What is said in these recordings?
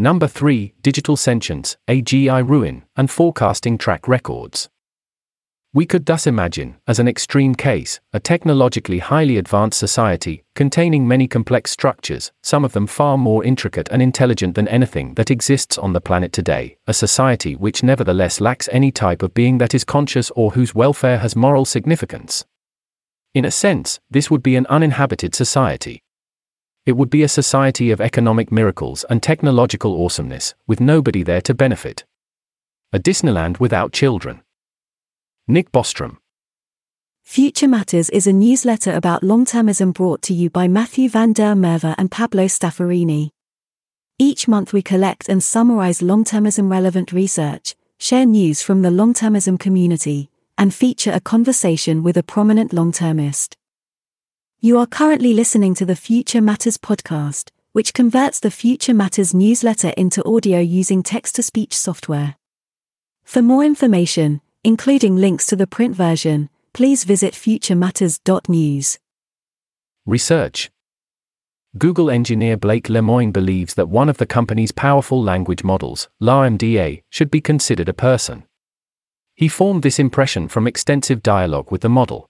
Number 3. Digital Sentience, AGI Ruin, and Forecasting Track Records. We could thus imagine, as an extreme case, a technologically highly advanced society, containing many complex structures, some of them far more intricate and intelligent than anything that exists on the planet today, a society which nevertheless lacks any type of being that is conscious or whose welfare has moral significance. In a sense, this would be an uninhabited society. It would be a society of economic miracles and technological awesomeness, with nobody there to benefit. A Disneyland without children. Nick Bostrom. Future Matters is a newsletter about long termism brought to you by Matthew van der Merwe and Pablo Stafforini. Each month we collect and summarize long termism relevant research, share news from the long termism community, and feature a conversation with a prominent long termist. You are currently listening to the Future Matters podcast, which converts the Future Matters newsletter into audio using text to speech software. For more information, including links to the print version, please visit futurematters.news. Research Google engineer Blake Lemoine believes that one of the company's powerful language models, LaMDA, should be considered a person. He formed this impression from extensive dialogue with the model.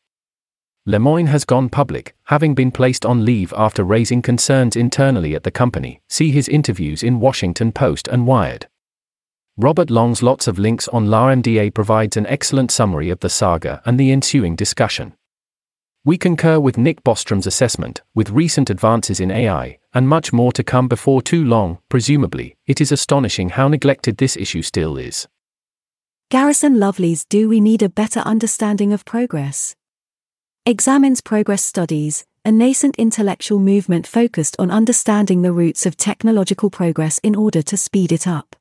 Lemoine has gone public, having been placed on leave after raising concerns internally at the company. See his interviews in Washington Post and Wired. Robert Long's Lots of Links on LaMDA provides an excellent summary of the saga and the ensuing discussion. We concur with Nick Bostrom's assessment, with recent advances in AI, and much more to come before too long, presumably, it is astonishing how neglected this issue still is. Garrison Lovely's Do We Need a Better Understanding of Progress? Examines progress studies, a nascent intellectual movement focused on understanding the roots of technological progress in order to speed it up.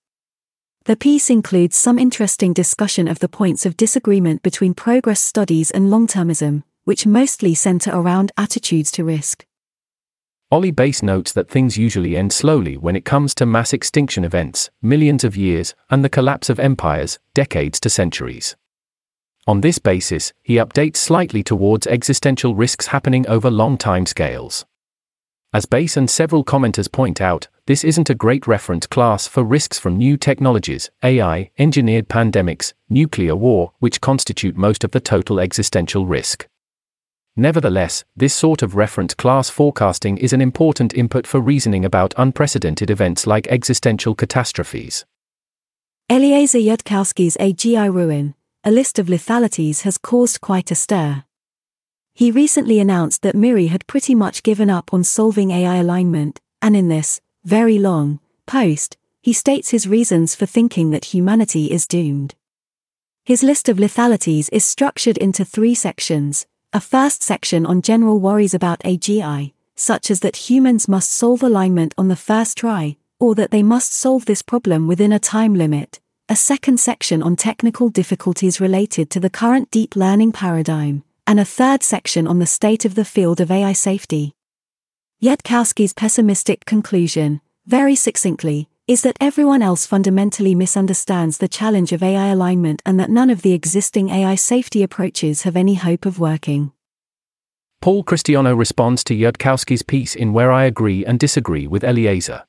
The piece includes some interesting discussion of the points of disagreement between progress studies and long termism, which mostly center around attitudes to risk. Ollie Base notes that things usually end slowly when it comes to mass extinction events, millions of years, and the collapse of empires, decades to centuries. On this basis, he updates slightly towards existential risks happening over long time scales. As Base and several commenters point out, this isn't a great reference class for risks from new technologies, AI, engineered pandemics, nuclear war, which constitute most of the total existential risk. Nevertheless, this sort of reference class forecasting is an important input for reasoning about unprecedented events like existential catastrophes. Eliezer Yudkowsky's AGI ruin, a list of lethalities has caused quite a stir. He recently announced that MIRI had pretty much given up on solving AI alignment, and in this, very long, post, he states his reasons for thinking that humanity is doomed. His list of lethalities is structured into three sections a first section on general worries about AGI, such as that humans must solve alignment on the first try, or that they must solve this problem within a time limit, a second section on technical difficulties related to the current deep learning paradigm, and a third section on the state of the field of AI safety. Yudkowsky's pessimistic conclusion, very succinctly, is that everyone else fundamentally misunderstands the challenge of AI alignment and that none of the existing AI safety approaches have any hope of working. Paul Christiano responds to Yudkowsky's piece in Where I Agree and Disagree with Eliezer.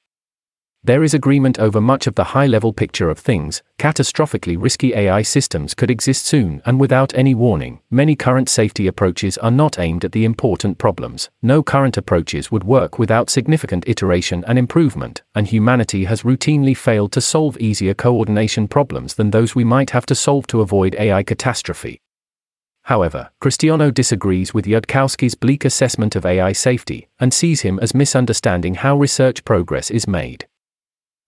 There is agreement over much of the high level picture of things. Catastrophically risky AI systems could exist soon and without any warning. Many current safety approaches are not aimed at the important problems. No current approaches would work without significant iteration and improvement, and humanity has routinely failed to solve easier coordination problems than those we might have to solve to avoid AI catastrophe. However, Christiano disagrees with Yudkowsky's bleak assessment of AI safety and sees him as misunderstanding how research progress is made.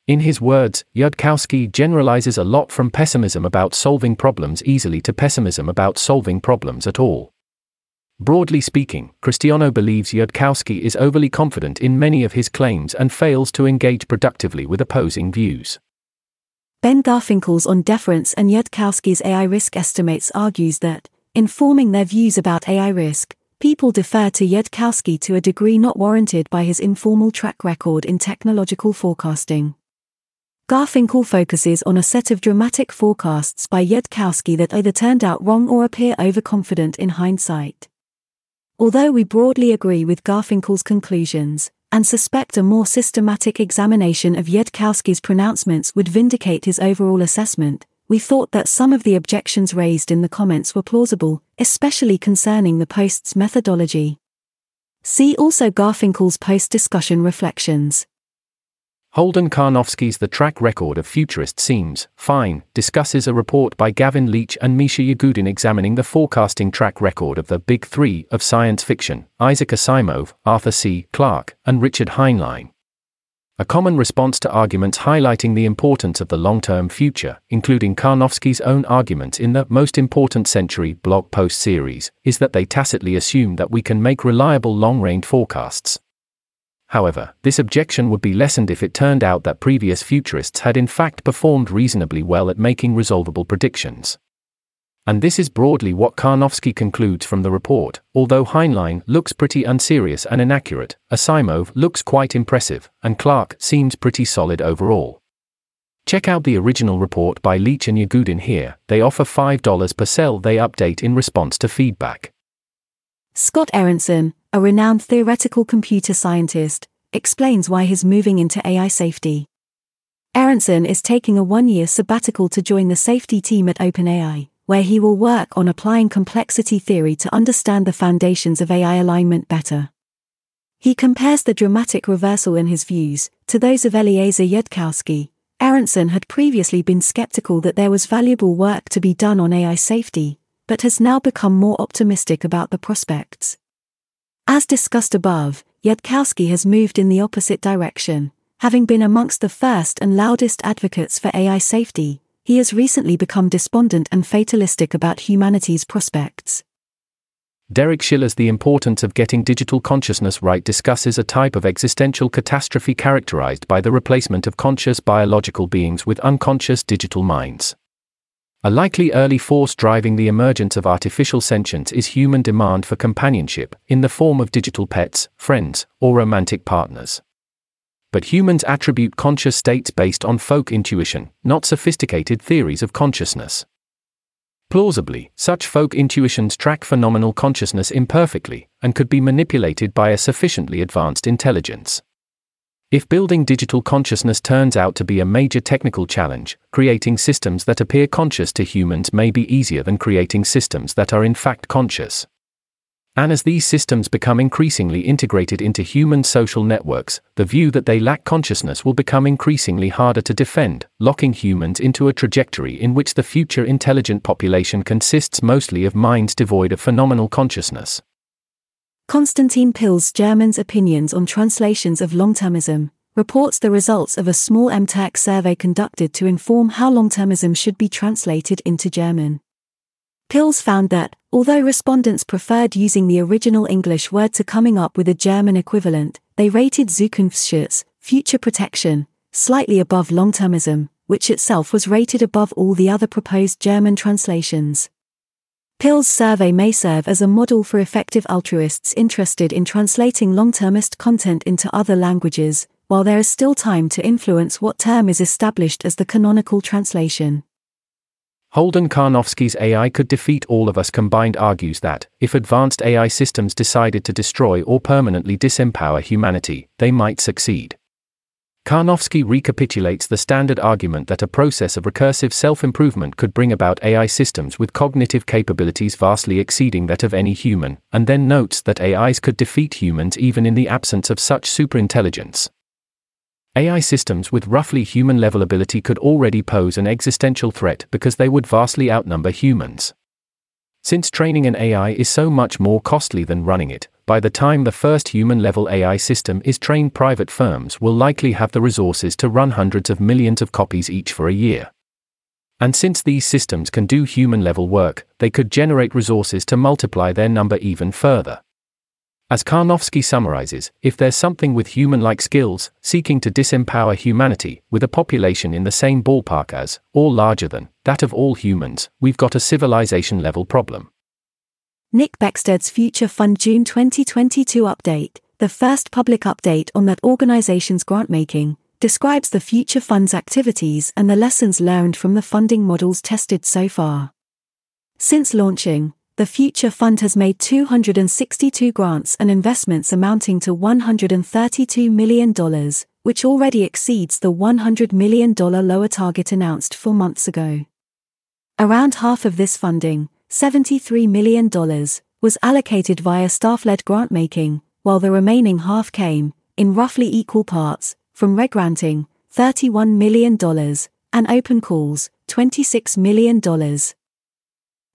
In his words, Yudkowsky generalizes a lot from pessimism about solving problems easily to pessimism about solving problems at all. Broadly speaking, Christiano believes Yudkowsky is overly confident in many of his claims and fails to engage productively with opposing views. Ben Garfinkel's On Deference and Yudkowsky's AI risk estimates argues that, in forming their views about AI risk, people defer to Yudkowsky to a degree not warranted by his informal track record in technological forecasting. Garfinkel focuses on a set of dramatic forecasts by Yudkowsky that either turned out wrong or appear overconfident in hindsight. Although we broadly agree with Garfinkel's conclusions, and suspect a more systematic examination of Yudkowsky's pronouncements would vindicate his overall assessment, we thought that some of the objections raised in the comments were plausible, especially concerning the post's methodology. See also Garfinkel's post discussion reflections. Holden Karnofsky's The Track Record of Futurist Seems Fine discusses a report by Gavin Leech and Misha Yagudin examining the forecasting track record of the Big Three of science fiction Isaac Asimov, Arthur C. Clarke, and Richard Heinlein. A common response to arguments highlighting the importance of the long term future, including Karnofsky's own arguments in the Most Important Century blog post series, is that they tacitly assume that we can make reliable long range forecasts. However, this objection would be lessened if it turned out that previous futurists had in fact performed reasonably well at making resolvable predictions. And this is broadly what Karnofsky concludes from the report. Although Heinlein looks pretty unserious and inaccurate, Asimov looks quite impressive, and Clarke seems pretty solid overall. Check out the original report by Leech and Yagudin here, they offer $5 per cell they update in response to feedback. Scott Aaronson, a renowned theoretical computer scientist, explains why he's moving into AI safety. Aaronson is taking a one year sabbatical to join the safety team at OpenAI, where he will work on applying complexity theory to understand the foundations of AI alignment better. He compares the dramatic reversal in his views to those of Eliezer Yudkowsky. Aaronson had previously been skeptical that there was valuable work to be done on AI safety, but has now become more optimistic about the prospects. As discussed above, Yudkowsky has moved in the opposite direction. Having been amongst the first and loudest advocates for AI safety, he has recently become despondent and fatalistic about humanity's prospects. Derek Shiller's The Importance of Getting Digital Consciousness Right discusses a type of existential catastrophe characterized by the replacement of conscious biological beings with unconscious digital minds. A likely early force driving the emergence of artificial sentience is human demand for companionship, in the form of digital pets, friends, or romantic partners. But humans attribute conscious states based on folk intuition, not sophisticated theories of consciousness. Plausibly, such folk intuitions track phenomenal consciousness imperfectly, and could be manipulated by a sufficiently advanced intelligence. If building digital consciousness turns out to be a major technical challenge, creating systems that appear conscious to humans may be easier than creating systems that are in fact conscious. And as these systems become increasingly integrated into human social networks, the view that they lack consciousness will become increasingly harder to defend, locking humans into a trajectory in which the future intelligent population consists mostly of minds devoid of phenomenal consciousness. Konstantin Pilz German's opinions on translations of long-termism, reports the results of a small MTurk survey conducted to inform how long-termism should be translated into German. Pilz found that, although respondents preferred using the original English word to coming up with a German equivalent, they rated Zukunftsschutz, future protection, slightly above long-termism, which itself was rated above all the other proposed German translations. Pilz's survey may serve as a model for effective altruists interested in translating long-termist content into other languages, while there is still time to influence what term is established as the canonical translation. Holden Karnofsky's AI could defeat all of us combined argues that, if advanced AI systems decided to destroy or permanently disempower humanity, they might succeed. Karnofsky recapitulates the standard argument that a process of recursive self improvement could bring about AI systems with cognitive capabilities vastly exceeding that of any human, and then notes that AIs could defeat humans even in the absence of such superintelligence. AI systems with roughly human level ability could already pose an existential threat because they would vastly outnumber humans. Since training an AI is so much more costly than running it, by the time the first human level AI system is trained, private firms will likely have the resources to run hundreds of millions of copies each for a year. And since these systems can do human level work, they could generate resources to multiply their number even further. As Karnofsky summarizes, if there's something with human like skills, seeking to disempower humanity, with a population in the same ballpark as, or larger than, that of all humans, we've got a civilization level problem. Nick Beckstead's Future Fund June 2022 update, the first public update on that organization's grantmaking, describes the Future Fund's activities and the lessons learned from the funding models tested so far. Since launching, the Future Fund has made 262 grants and investments amounting to $132 million, which already exceeds the $100 million lower target announced four months ago. Around half of this funding, $73 million, was allocated via staff led grant making, while the remaining half came, in roughly equal parts, from regranting, $31 million, and open calls, $26 million.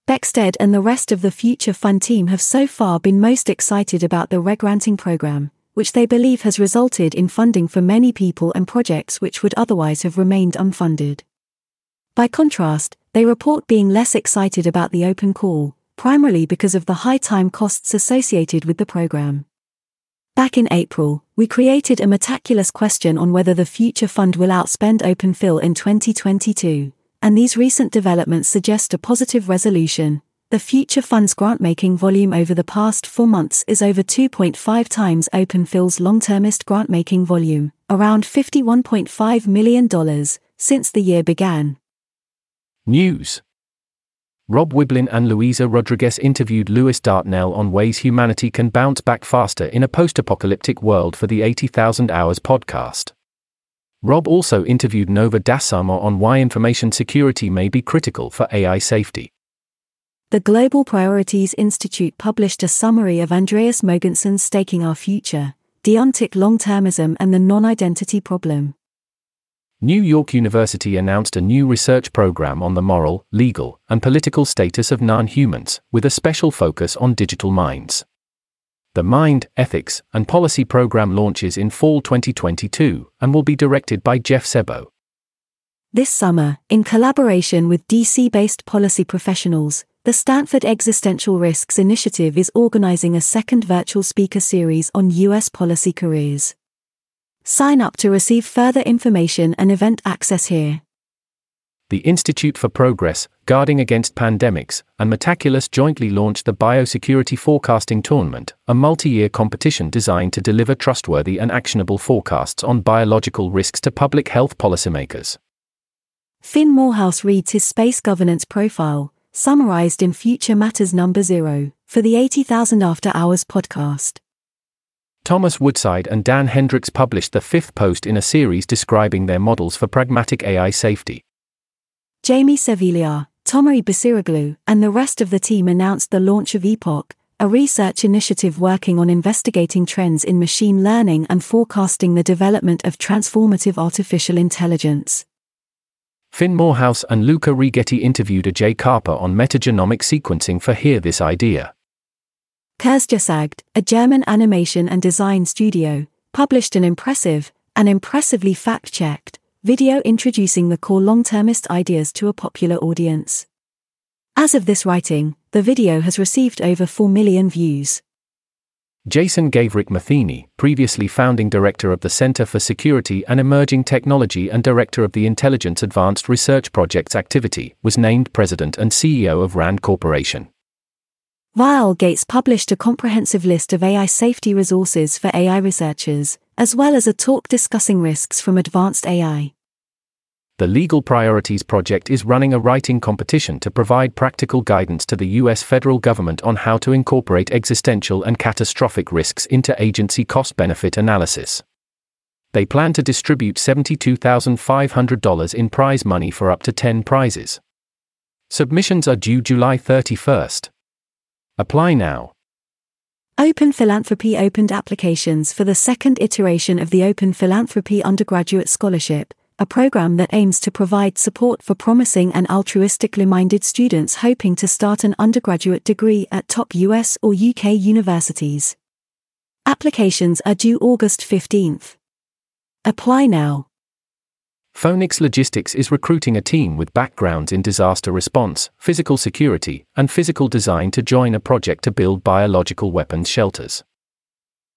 Beckstead and the rest of the Future Fund team have so far been most excited about the regranting program, which they believe has resulted in funding for many people and projects which would otherwise have remained unfunded. By contrast, they report being less excited about the open call, primarily because of the high time costs associated with the program. Back in April, we created a Metaculus question on whether the Future Fund will outspend OpenPhil in 2022 and these recent developments suggest a positive resolution. The Future Fund's grant-making volume over the past four months is over 2.5 times OpenPhil's long-termist grant-making volume, around $51.5 million, since the year began. News Rob Wiblin and Luisa Rodriguez interviewed Lewis Dartnell on ways humanity can bounce back faster in a post apocalyptic world for the 80,000 Hours podcast. Rob also interviewed Nova DasSarma on why information security may be critical for AI safety. The Global Priorities Institute published a summary of Andreas Mogensen's Staking Our Future, Deontic Long-Termism and the Non-Identity Problem. New York University announced a new research program on the moral, legal, and political status of non-humans, with a special focus on digital minds. The Mind, Ethics, and Policy program launches in fall 2022 and will be directed by Jeff Sebo. This summer, in collaboration with DC based policy professionals, the Stanford Existential Risks Initiative is organizing a second virtual speaker series on U.S. policy careers. Sign up to receive further information and event access here the Institute for Progress, Guarding Against Pandemics, and Metaculus jointly launched the Biosecurity Forecasting Tournament, a multi year competition designed to deliver trustworthy and actionable forecasts on biological risks to public health policymakers. Fin Moorhouse reads his space governance profile, summarized in Future Matters Number Zero, for the 80,000 After Hours podcast. Thomas Woodside and Dan Hendrycks published the fifth post in a series describing their models for pragmatic AI safety. Jaime Sevilla, Tomari Besiroglu, and the rest of the team announced the launch of Epoch, a research initiative working on investigating trends in machine learning and forecasting the development of transformative artificial intelligence. Fin Moorhouse and Luca Righetti interviewed Ajay Karpur on metagenomic sequencing for Hear This Idea. Kurzgesagt, a German animation and design studio, published an impressive, and impressively fact checked, video introducing the core long-termist ideas to a popular audience. As of this writing, the video has received over 4 million views. Jason Gaverick Matheny, previously founding director of the Center for Security and Emerging Technology and director of the Intelligence Advanced Research Projects activity, was named president and CEO of RAND Corporation. Vael Gates published a comprehensive list of AI safety resources for AI researchers, as well as a talk discussing risks from advanced AI. The Legal Priorities Project is running a writing competition to provide practical guidance to the U.S. federal government on how to incorporate existential and catastrophic risks into agency cost benefit analysis. They plan to distribute $72,500 in prize money for up to 10 prizes. Submissions are due July 31st. Apply now. Open Philanthropy opened applications for the second iteration of the Open Philanthropy Undergraduate Scholarship, a program that aims to provide support for promising and altruistically minded students hoping to start an undergraduate degree at top US or UK universities. Applications are due August 15th. Apply now. Phoenix Logistics is recruiting a team with backgrounds in disaster response, physical security, and physical design to join a project to build biological weapons shelters.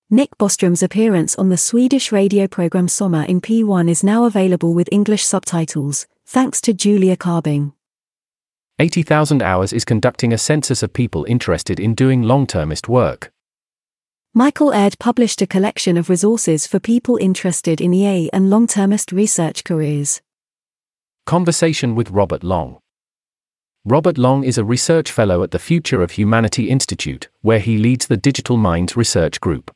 Nick Bostrom's appearance on the Swedish radio program Sommar in P1 is now available with English subtitles, thanks to Julia Carbing. 80,000 Hours is conducting a census of people interested in doing long termist work. Michael Aird published a collection of resources for people interested in EA and long termist research careers. Conversation with Robert Long. Robert Long is a research fellow at the Future of Humanity Institute, where he leads the Digital Minds Research Group.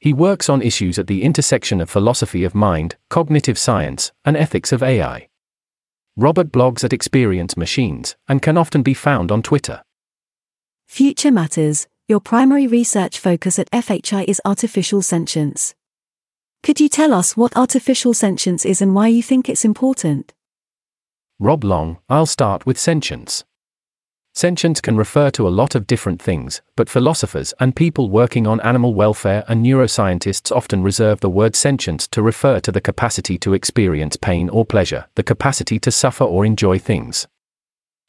He works on issues at the intersection of philosophy of mind, cognitive science, and ethics of AI. Robert blogs at Experience Machines and can often be found on Twitter. Future Matters, your primary research focus at FHI is artificial sentience. Could you tell us what artificial sentience is and why you think it's important? Rob Long, I'll start with sentience. Sentience can refer to a lot of different things, but philosophers and people working on animal welfare and neuroscientists often reserve the word sentience to refer to the capacity to experience pain or pleasure, the capacity to suffer or enjoy things.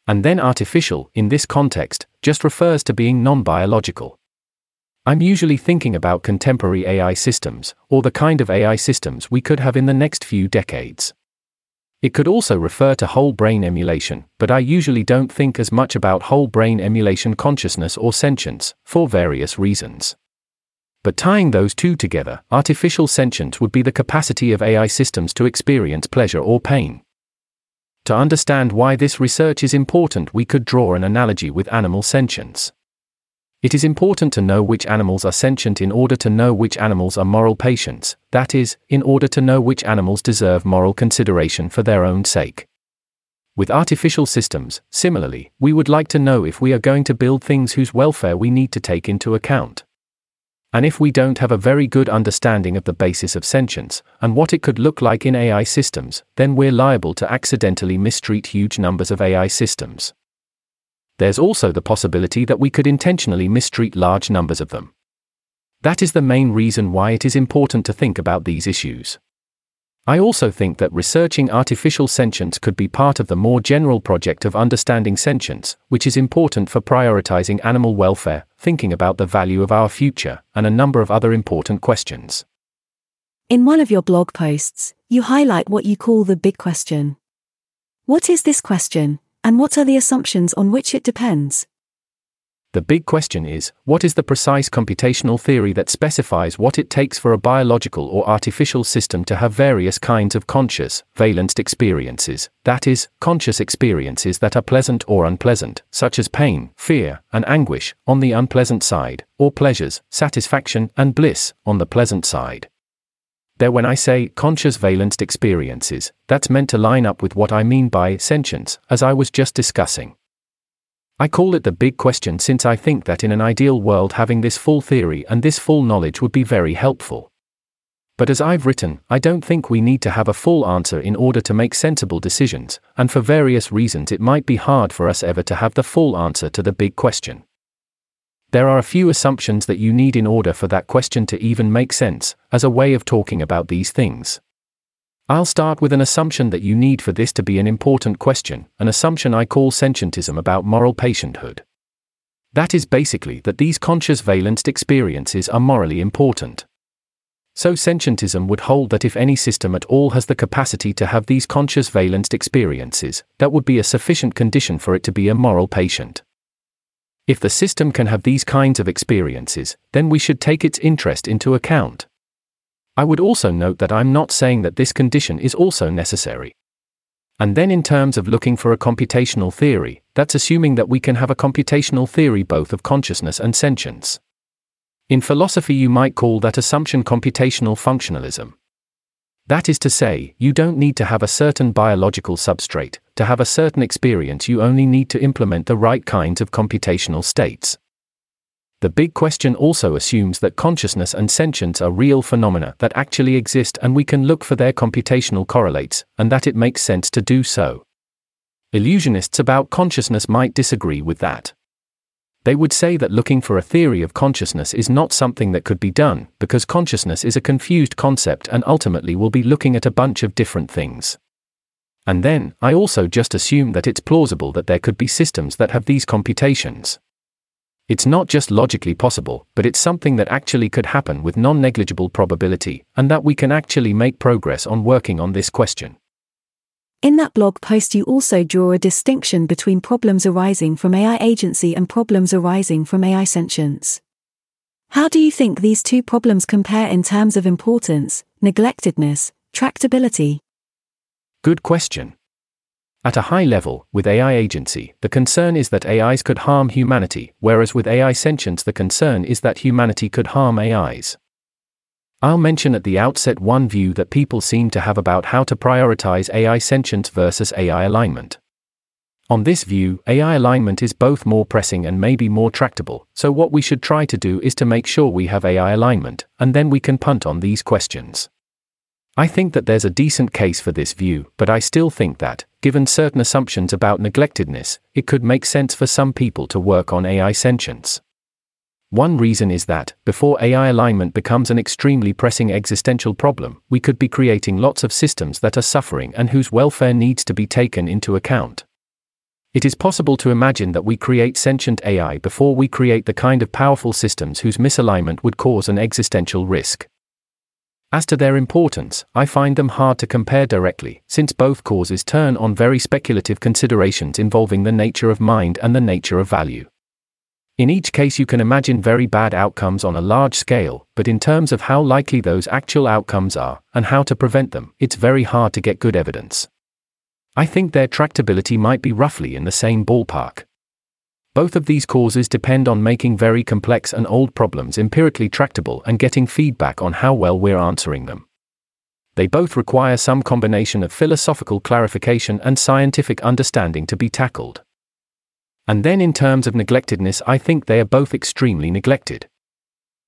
And then artificial, in this context, just refers to being non biological. I'm usually thinking about contemporary AI systems, or the kind of AI systems we could have in the next few decades. It could also refer to whole brain emulation, but I usually don't think as much about whole brain emulation consciousness or sentience, for various reasons. But tying those two together, artificial sentience would be the capacity of AI systems to experience pleasure or pain. To understand why this research is important, we could draw an analogy with animal sentience. It is important to know which animals are sentient in order to know which animals are moral patients, that is, in order to know which animals deserve moral consideration for their own sake. With artificial systems, similarly, we would like to know if we are going to build things whose welfare we need to take into account. And if we don't have a very good understanding of the basis of sentience, and what it could look like in AI systems, then we're liable to accidentally mistreat huge numbers of AI systems there's also the possibility that we could intentionally mistreat large numbers of them. That is the main reason why it is important to think about these issues. I also think that researching artificial sentience could be part of the more general project of understanding sentience, which is important for prioritizing animal welfare, thinking about the value of our future, and a number of other important questions. In one of your blog posts, you highlight what you call the big question. What is this question, and what are the assumptions on which it depends? The big question is what is the precise computational theory that specifies what it takes for a biological or artificial system to have various kinds of conscious, valenced experiences, that is, conscious experiences that are pleasant or unpleasant, such as pain, fear, and anguish, on the unpleasant side, or pleasures, satisfaction, and bliss, on the pleasant side? There, when I say conscious valenced experiences, that's meant to line up with what I mean by sentience, as I was just discussing. I call it the big question since I think that in an ideal world having this full theory and this full knowledge would be very helpful. But as I've written, I don't think we need to have a full answer in order to make sensible decisions, and for various reasons it might be hard for us ever to have the full answer to the big question. There are a few assumptions that you need in order for that question to even make sense, as a way of talking about these things. I'll start with an assumption that you need for this to be an important question, an assumption I call sentientism about moral patienthood. That is basically that these conscious valenced experiences are morally important. So sentientism would hold that if any system at all has the capacity to have these conscious valenced experiences, that would be a sufficient condition for it to be a moral patient. If the system can have these kinds of experiences, then we should take its interest into account. I would also note that I'm not saying that this condition is also necessary. And then, in terms of looking for a computational theory, that's assuming that we can have a computational theory both of consciousness and sentience. In philosophy, you might call that assumption computational functionalism. That is to say, you don't need to have a certain biological substrate, to have a certain experience, you only need to implement the right kinds of computational states. The big question also assumes that consciousness and sentience are real phenomena that actually exist and we can look for their computational correlates, and that it makes sense to do so. Illusionists about consciousness might disagree with that they would say that looking for a theory of consciousness is not something that could be done, because consciousness is a confused concept and ultimately will be looking at a bunch of different things. And then, I also just assume that it's plausible that there could be systems that have these computations. It's not just logically possible, but it's something that actually could happen with non negligible probability, and that we can actually make progress on working on this question. In that blog post, you also draw a distinction between problems arising from AI agency and problems arising from AI sentience. How do you think these two problems compare in terms of importance, neglectedness, tractability? Good question. At a high level, with AI agency, the concern is that AIs could harm humanity, whereas with AI sentience, the concern is that humanity could harm AIs. I'll mention at the outset one view that people seem to have about how to prioritize AI sentience versus AI alignment. On this view, AI alignment is both more pressing and maybe more tractable, so what we should try to do is to make sure we have AI alignment, and then we can punt on these questions. I think that there's a decent case for this view, but I still think that, given certain assumptions about neglectedness, it could make sense for some people to work on AI sentience. One reason is that, before AI alignment becomes an extremely pressing existential problem, we could be creating lots of systems that are suffering and whose welfare needs to be taken into account. It is possible to imagine that we create sentient AI before we create the kind of powerful systems whose misalignment would cause an existential risk. As to their importance, I find them hard to compare directly, since both causes turn on very speculative considerations involving the nature of mind and the nature of value. In each case, you can imagine very bad outcomes on a large scale, but in terms of how likely those actual outcomes are, and how to prevent them, it's very hard to get good evidence. I think their tractability might be roughly in the same ballpark. Both of these causes depend on making very complex and old problems empirically tractable and getting feedback on how well we're answering them. They both require some combination of philosophical clarification and scientific understanding to be tackled. And then, in terms of neglectedness, I think they are both extremely neglected.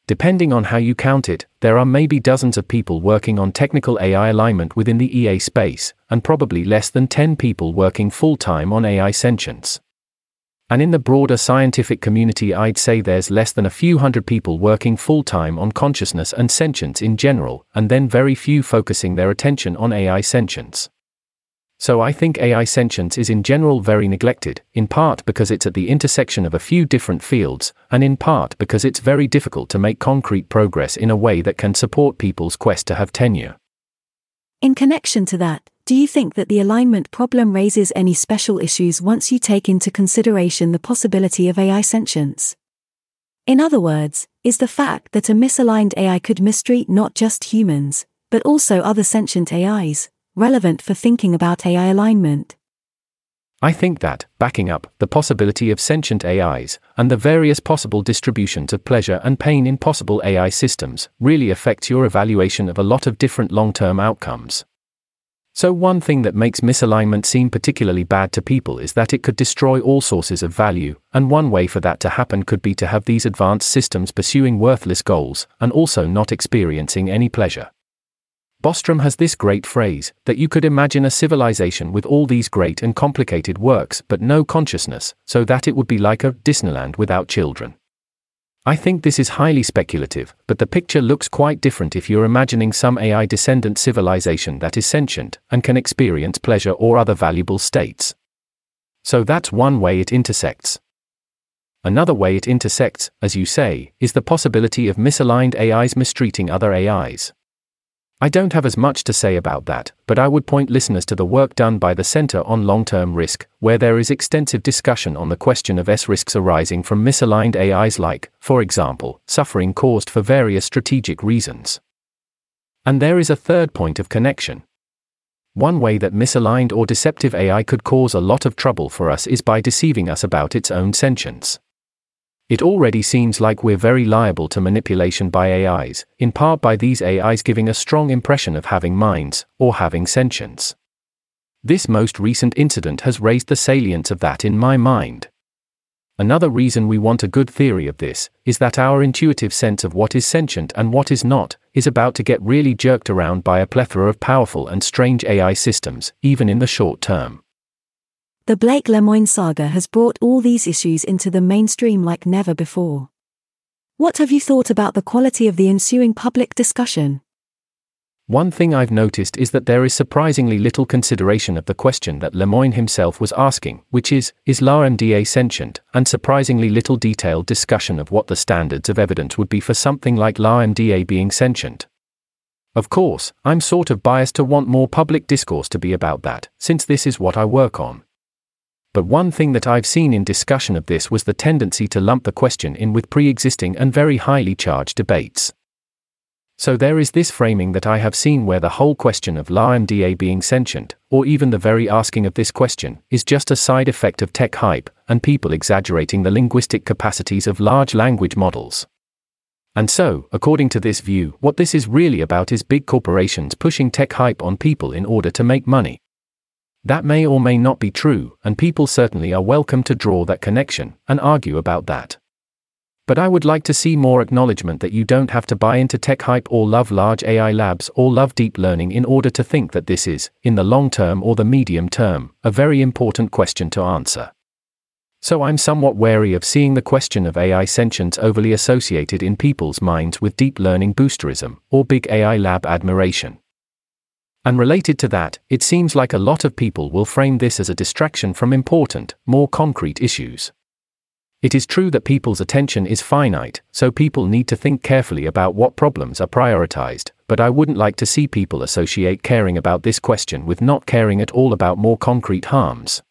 Depending on how you count it, there are maybe dozens of people working on technical AI alignment within the EA space, and probably less than 10 people working full time on AI sentience. And in the broader scientific community, I'd say there's less than a few hundred people working full time on consciousness and sentience in general, and then very few focusing their attention on AI sentience. So I think AI sentience is in general very neglected, in part because it's at the intersection of a few different fields, and in part because it's very difficult to make concrete progress in a way that can support people's quest to have tenure. In connection to that, do you think that the alignment problem raises any special issues once you take into consideration the possibility of AI sentience? In other words, is the fact that a misaligned AI could mistreat not just humans, but also other sentient AIs, relevant for thinking about AI alignment. I think that, backing up the possibility of sentient AIs and the various possible distributions of pleasure and pain in possible AI systems really affects your evaluation of a lot of different long term outcomes. So, one thing that makes misalignment seem particularly bad to people is that it could destroy all sources of value, and one way for that to happen could be to have these advanced systems pursuing worthless goals and also not experiencing any pleasure. Bostrom has this great phrase that you could imagine a civilization with all these great and complicated works but no consciousness, so that it would be like a Disneyland without children. I think this is highly speculative, but the picture looks quite different if you're imagining some AI descendant civilization that is sentient and can experience pleasure or other valuable states. So that's one way it intersects. Another way it intersects, as you say, is the possibility of misaligned AIs mistreating other AIs. I don't have as much to say about that, but I would point listeners to the work done by the Center on Long Term Risk, where there is extensive discussion on the question of S risks arising from misaligned AIs like, for example, suffering caused for various strategic reasons. And there is a third point of connection. One way that misaligned or deceptive AI could cause a lot of trouble for us is by deceiving us about its own sentience. It already seems like we're very liable to manipulation by AIs, in part by these AIs giving a strong impression of having minds, or having sentience. This most recent incident has raised the salience of that in my mind. Another reason we want a good theory of this is that our intuitive sense of what is sentient and what is not is about to get really jerked around by a plethora of powerful and strange AI systems, even in the short term. The Blake Lemoine saga has brought all these issues into the mainstream like never before. What have you thought about the quality of the ensuing public discussion? One thing I've noticed is that there is surprisingly little consideration of the question that Lemoine himself was asking, which is, is LaMDA sentient, and surprisingly little detailed discussion of what the standards of evidence would be for something like LaMDA being sentient. Of course, I'm sort of biased to want more public discourse to be about that, since this is what I work on but one thing that I've seen in discussion of this was the tendency to lump the question in with pre existing and very highly charged debates. So there is this framing that I have seen where the whole question of LaMDA being sentient, or even the very asking of this question, is just a side effect of tech hype, and people exaggerating the linguistic capacities of large language models. And so, according to this view, what this is really about is big corporations pushing tech hype on people in order to make money. That may or may not be true, and people certainly are welcome to draw that connection and argue about that. But I would like to see more acknowledgement that you don't have to buy into tech hype or love large AI labs or love deep learning in order to think that this is, in the long term or the medium term, a very important question to answer. So I'm somewhat wary of seeing the question of AI sentience overly associated in people's minds with deep learning boosterism or big AI lab admiration. And related to that, it seems like a lot of people will frame this as a distraction from important, more concrete issues. It is true that people's attention is finite, so people need to think carefully about what problems are prioritized, but I wouldn't like to see people associate caring about this question with not caring at all about more concrete harms.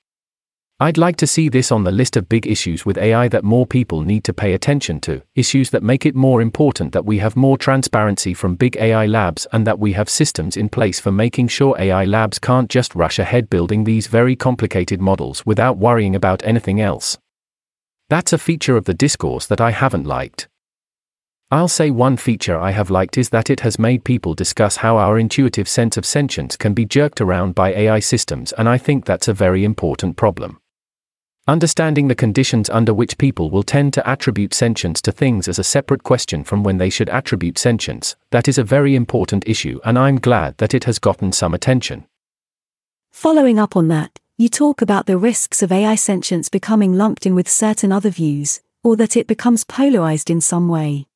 I'd like to see this on the list of big issues with AI that more people need to pay attention to, issues that make it more important that we have more transparency from big AI labs and that we have systems in place for making sure AI labs can't just rush ahead building these very complicated models without worrying about anything else. That's a feature of the discourse that I haven't liked. I'll say one feature I have liked is that it has made people discuss how our intuitive sense of sentience can be jerked around by AI systems, and I think that's a very important problem. Understanding the conditions under which people will tend to attribute sentience to things as a separate question from when they should attribute sentience, that is a very important issue, and I'm glad that it has gotten some attention. Following up on that, you talk about the risks of AI sentience becoming lumped in with certain other views, or that it becomes polarized in some way.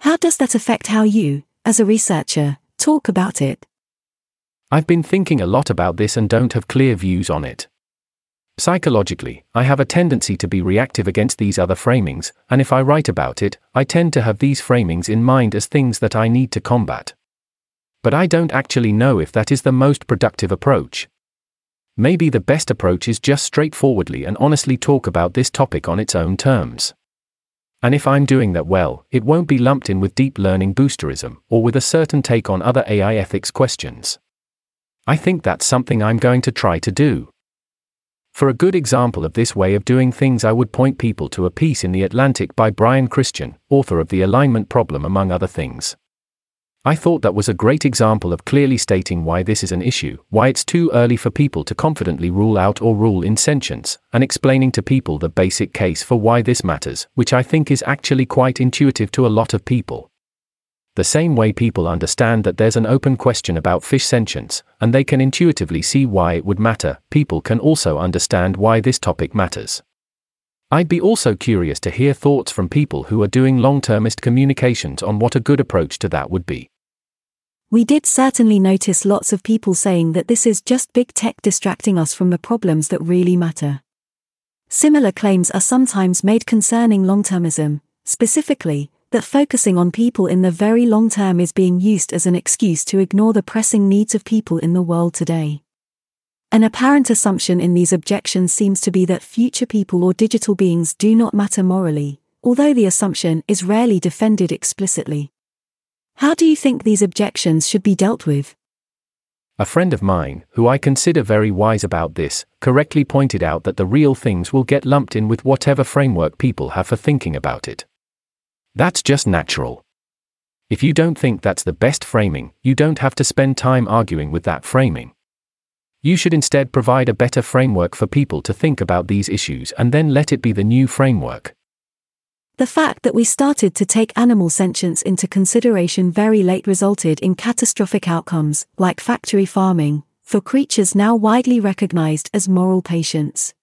How does that affect how you, as a researcher, talk about it? I've been thinking a lot about this and don't have clear views on it. Psychologically, I have a tendency to be reactive against these other framings, and if I write about it, I tend to have these framings in mind as things that I need to combat. But I don't actually know if that is the most productive approach. Maybe the best approach is just straightforwardly and honestly talk about this topic on its own terms. And if I'm doing that well, it won't be lumped in with deep learning boosterism or with a certain take on other AI ethics questions. I think that's something I'm going to try to do. For a good example of this way of doing things, I would point people to a piece in The Atlantic by Brian Christian, author of The Alignment Problem, among other things. I thought that was a great example of clearly stating why this is an issue, why it's too early for people to confidently rule out or rule in sentience, and explaining to people the basic case for why this matters, which I think is actually quite intuitive to a lot of people. The same way people understand that there's an open question about fish sentience, and they can intuitively see why it would matter, people can also understand why this topic matters. I'd be also curious to hear thoughts from people who are doing long termist communications on what a good approach to that would be. We did certainly notice lots of people saying that this is just big tech distracting us from the problems that really matter. Similar claims are sometimes made concerning long termism, specifically, that focusing on people in the very long term is being used as an excuse to ignore the pressing needs of people in the world today. An apparent assumption in these objections seems to be that future people or digital beings do not matter morally, although the assumption is rarely defended explicitly. How do you think these objections should be dealt with? A friend of mine, who I consider very wise about this, correctly pointed out that the real things will get lumped in with whatever framework people have for thinking about it. That's just natural. If you don't think that's the best framing, you don't have to spend time arguing with that framing. You should instead provide a better framework for people to think about these issues and then let it be the new framework. The fact that we started to take animal sentience into consideration very late resulted in catastrophic outcomes, like factory farming, for creatures now widely recognized as moral patients.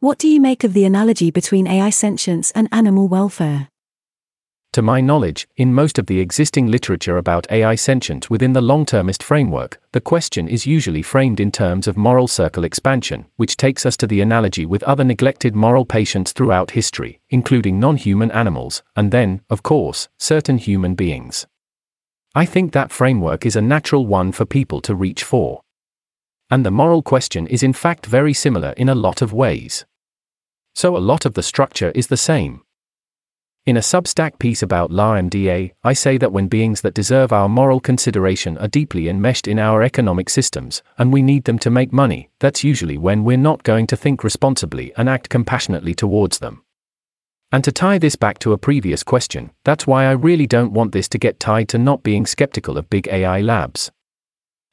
What do you make of the analogy between AI sentience and animal welfare? To my knowledge, in most of the existing literature about AI sentient within the long termist framework, the question is usually framed in terms of moral circle expansion, which takes us to the analogy with other neglected moral patients throughout history, including non human animals, and then, of course, certain human beings. I think that framework is a natural one for people to reach for. And the moral question is in fact very similar in a lot of ways. So a lot of the structure is the same. In a Substack piece about LaMDA, I say that when beings that deserve our moral consideration are deeply enmeshed in our economic systems, and we need them to make money, that's usually when we're not going to think responsibly and act compassionately towards them. And to tie this back to a previous question, that's why I really don't want this to get tied to not being skeptical of big AI labs.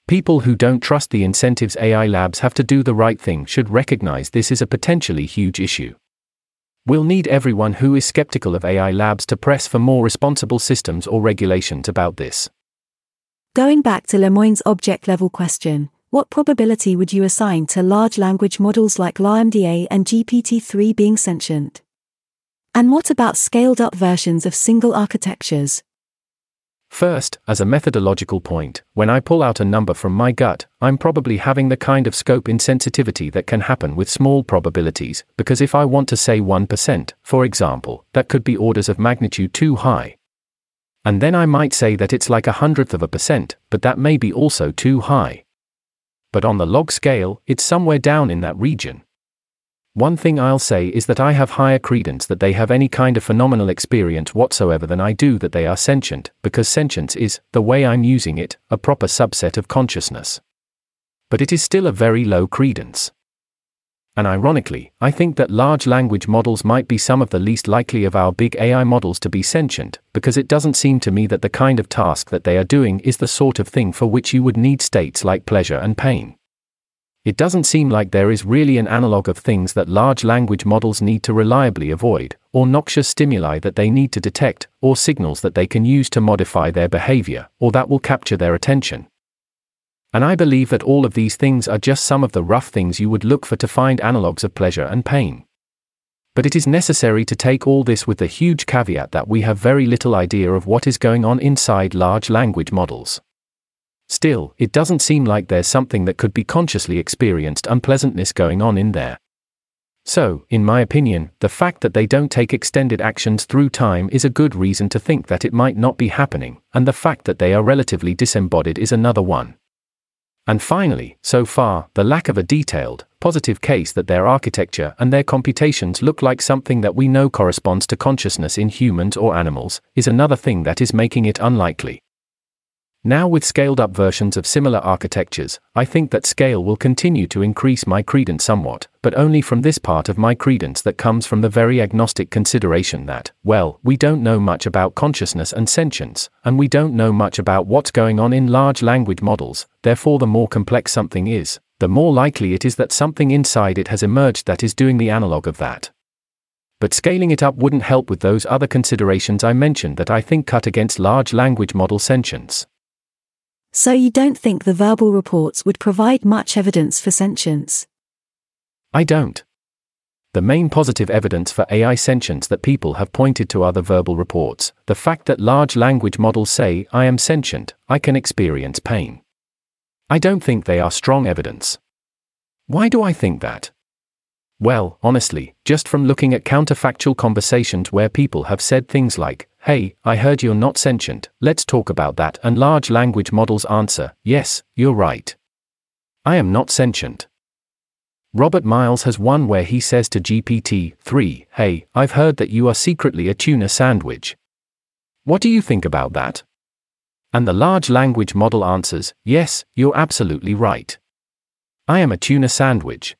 People who don't trust the incentives AI labs have to do the right thing should recognize this is a potentially huge issue. We'll need everyone who is skeptical of AI labs to press for more responsible systems or regulations about this. Going back to Lemoine's object level question, what probability would you assign to large language models like LaMDA and GPT 3 being sentient? And what about scaled up versions of single architectures? First, as a methodological point, when I pull out a number from my gut, I'm probably having the kind of scope insensitivity that can happen with small probabilities, because if I want to say 1%, for example, that could be orders of magnitude too high. And then I might say that it's like a hundredth of a percent, but that may be also too high. But on the log scale, it's somewhere down in that region. One thing I'll say is that I have higher credence that they have any kind of phenomenal experience whatsoever than I do that they are sentient, because sentience is, the way I'm using it, a proper subset of consciousness. But it is still a very low credence. And ironically, I think that large language models might be some of the least likely of our big AI models to be sentient, because it doesn't seem to me that the kind of task that they are doing is the sort of thing for which you would need states like pleasure and pain. It doesn't seem like there is really an analog of things that large language models need to reliably avoid, or noxious stimuli that they need to detect, or signals that they can use to modify their behavior, or that will capture their attention. And I believe that all of these things are just some of the rough things you would look for to find analogs of pleasure and pain. But it is necessary to take all this with the huge caveat that we have very little idea of what is going on inside large language models. Still, it doesn't seem like there's something that could be consciously experienced unpleasantness going on in there. So, in my opinion, the fact that they don't take extended actions through time is a good reason to think that it might not be happening, and the fact that they are relatively disembodied is another one. And finally, so far, the lack of a detailed, positive case that their architecture and their computations look like something that we know corresponds to consciousness in humans or animals, is another thing that is making it unlikely. Now with scaled up versions of similar architectures, I think that scale will continue to increase my credence somewhat, but only from this part of my credence that comes from the very agnostic consideration that, well, we don't know much about consciousness and sentience, and we don't know much about what's going on in large language models, therefore the more complex something is, the more likely it is that something inside it has emerged that is doing the analog of that. But scaling it up wouldn't help with those other considerations I mentioned that I think cut against large language model sentience. So you don't think the verbal reports would provide much evidence for sentience? I don't. The main positive evidence for AI sentience that people have pointed to are the verbal reports, the fact that large language models say, I am sentient, I can experience pain. I don't think they are strong evidence. Why do I think that? Well, honestly, just from looking at counterfactual conversations where people have said things like, Hey, I heard you're not sentient, let's talk about that. And large language models answer, Yes, you're right. I am not sentient. Robert Miles has one where he says to GPT 3, Hey, I've heard that you are secretly a tuna sandwich. What do you think about that? And the large language model answers, Yes, you're absolutely right. I am a tuna sandwich.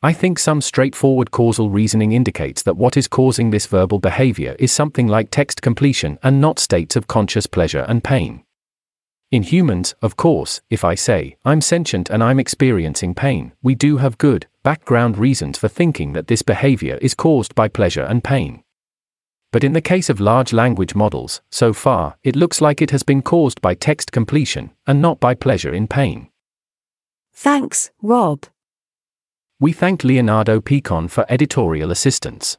I think some straightforward causal reasoning indicates that what is causing this verbal behavior is something like text completion and not states of conscious pleasure and pain. In humans, of course, if I say, I'm sentient and I'm experiencing pain, we do have good, background reasons for thinking that this behavior is caused by pleasure and pain. But in the case of large language models, so far, it looks like it has been caused by text completion, and not by pleasure in pain. Thanks, Rob. We thank Leonardo Picon for editorial assistance.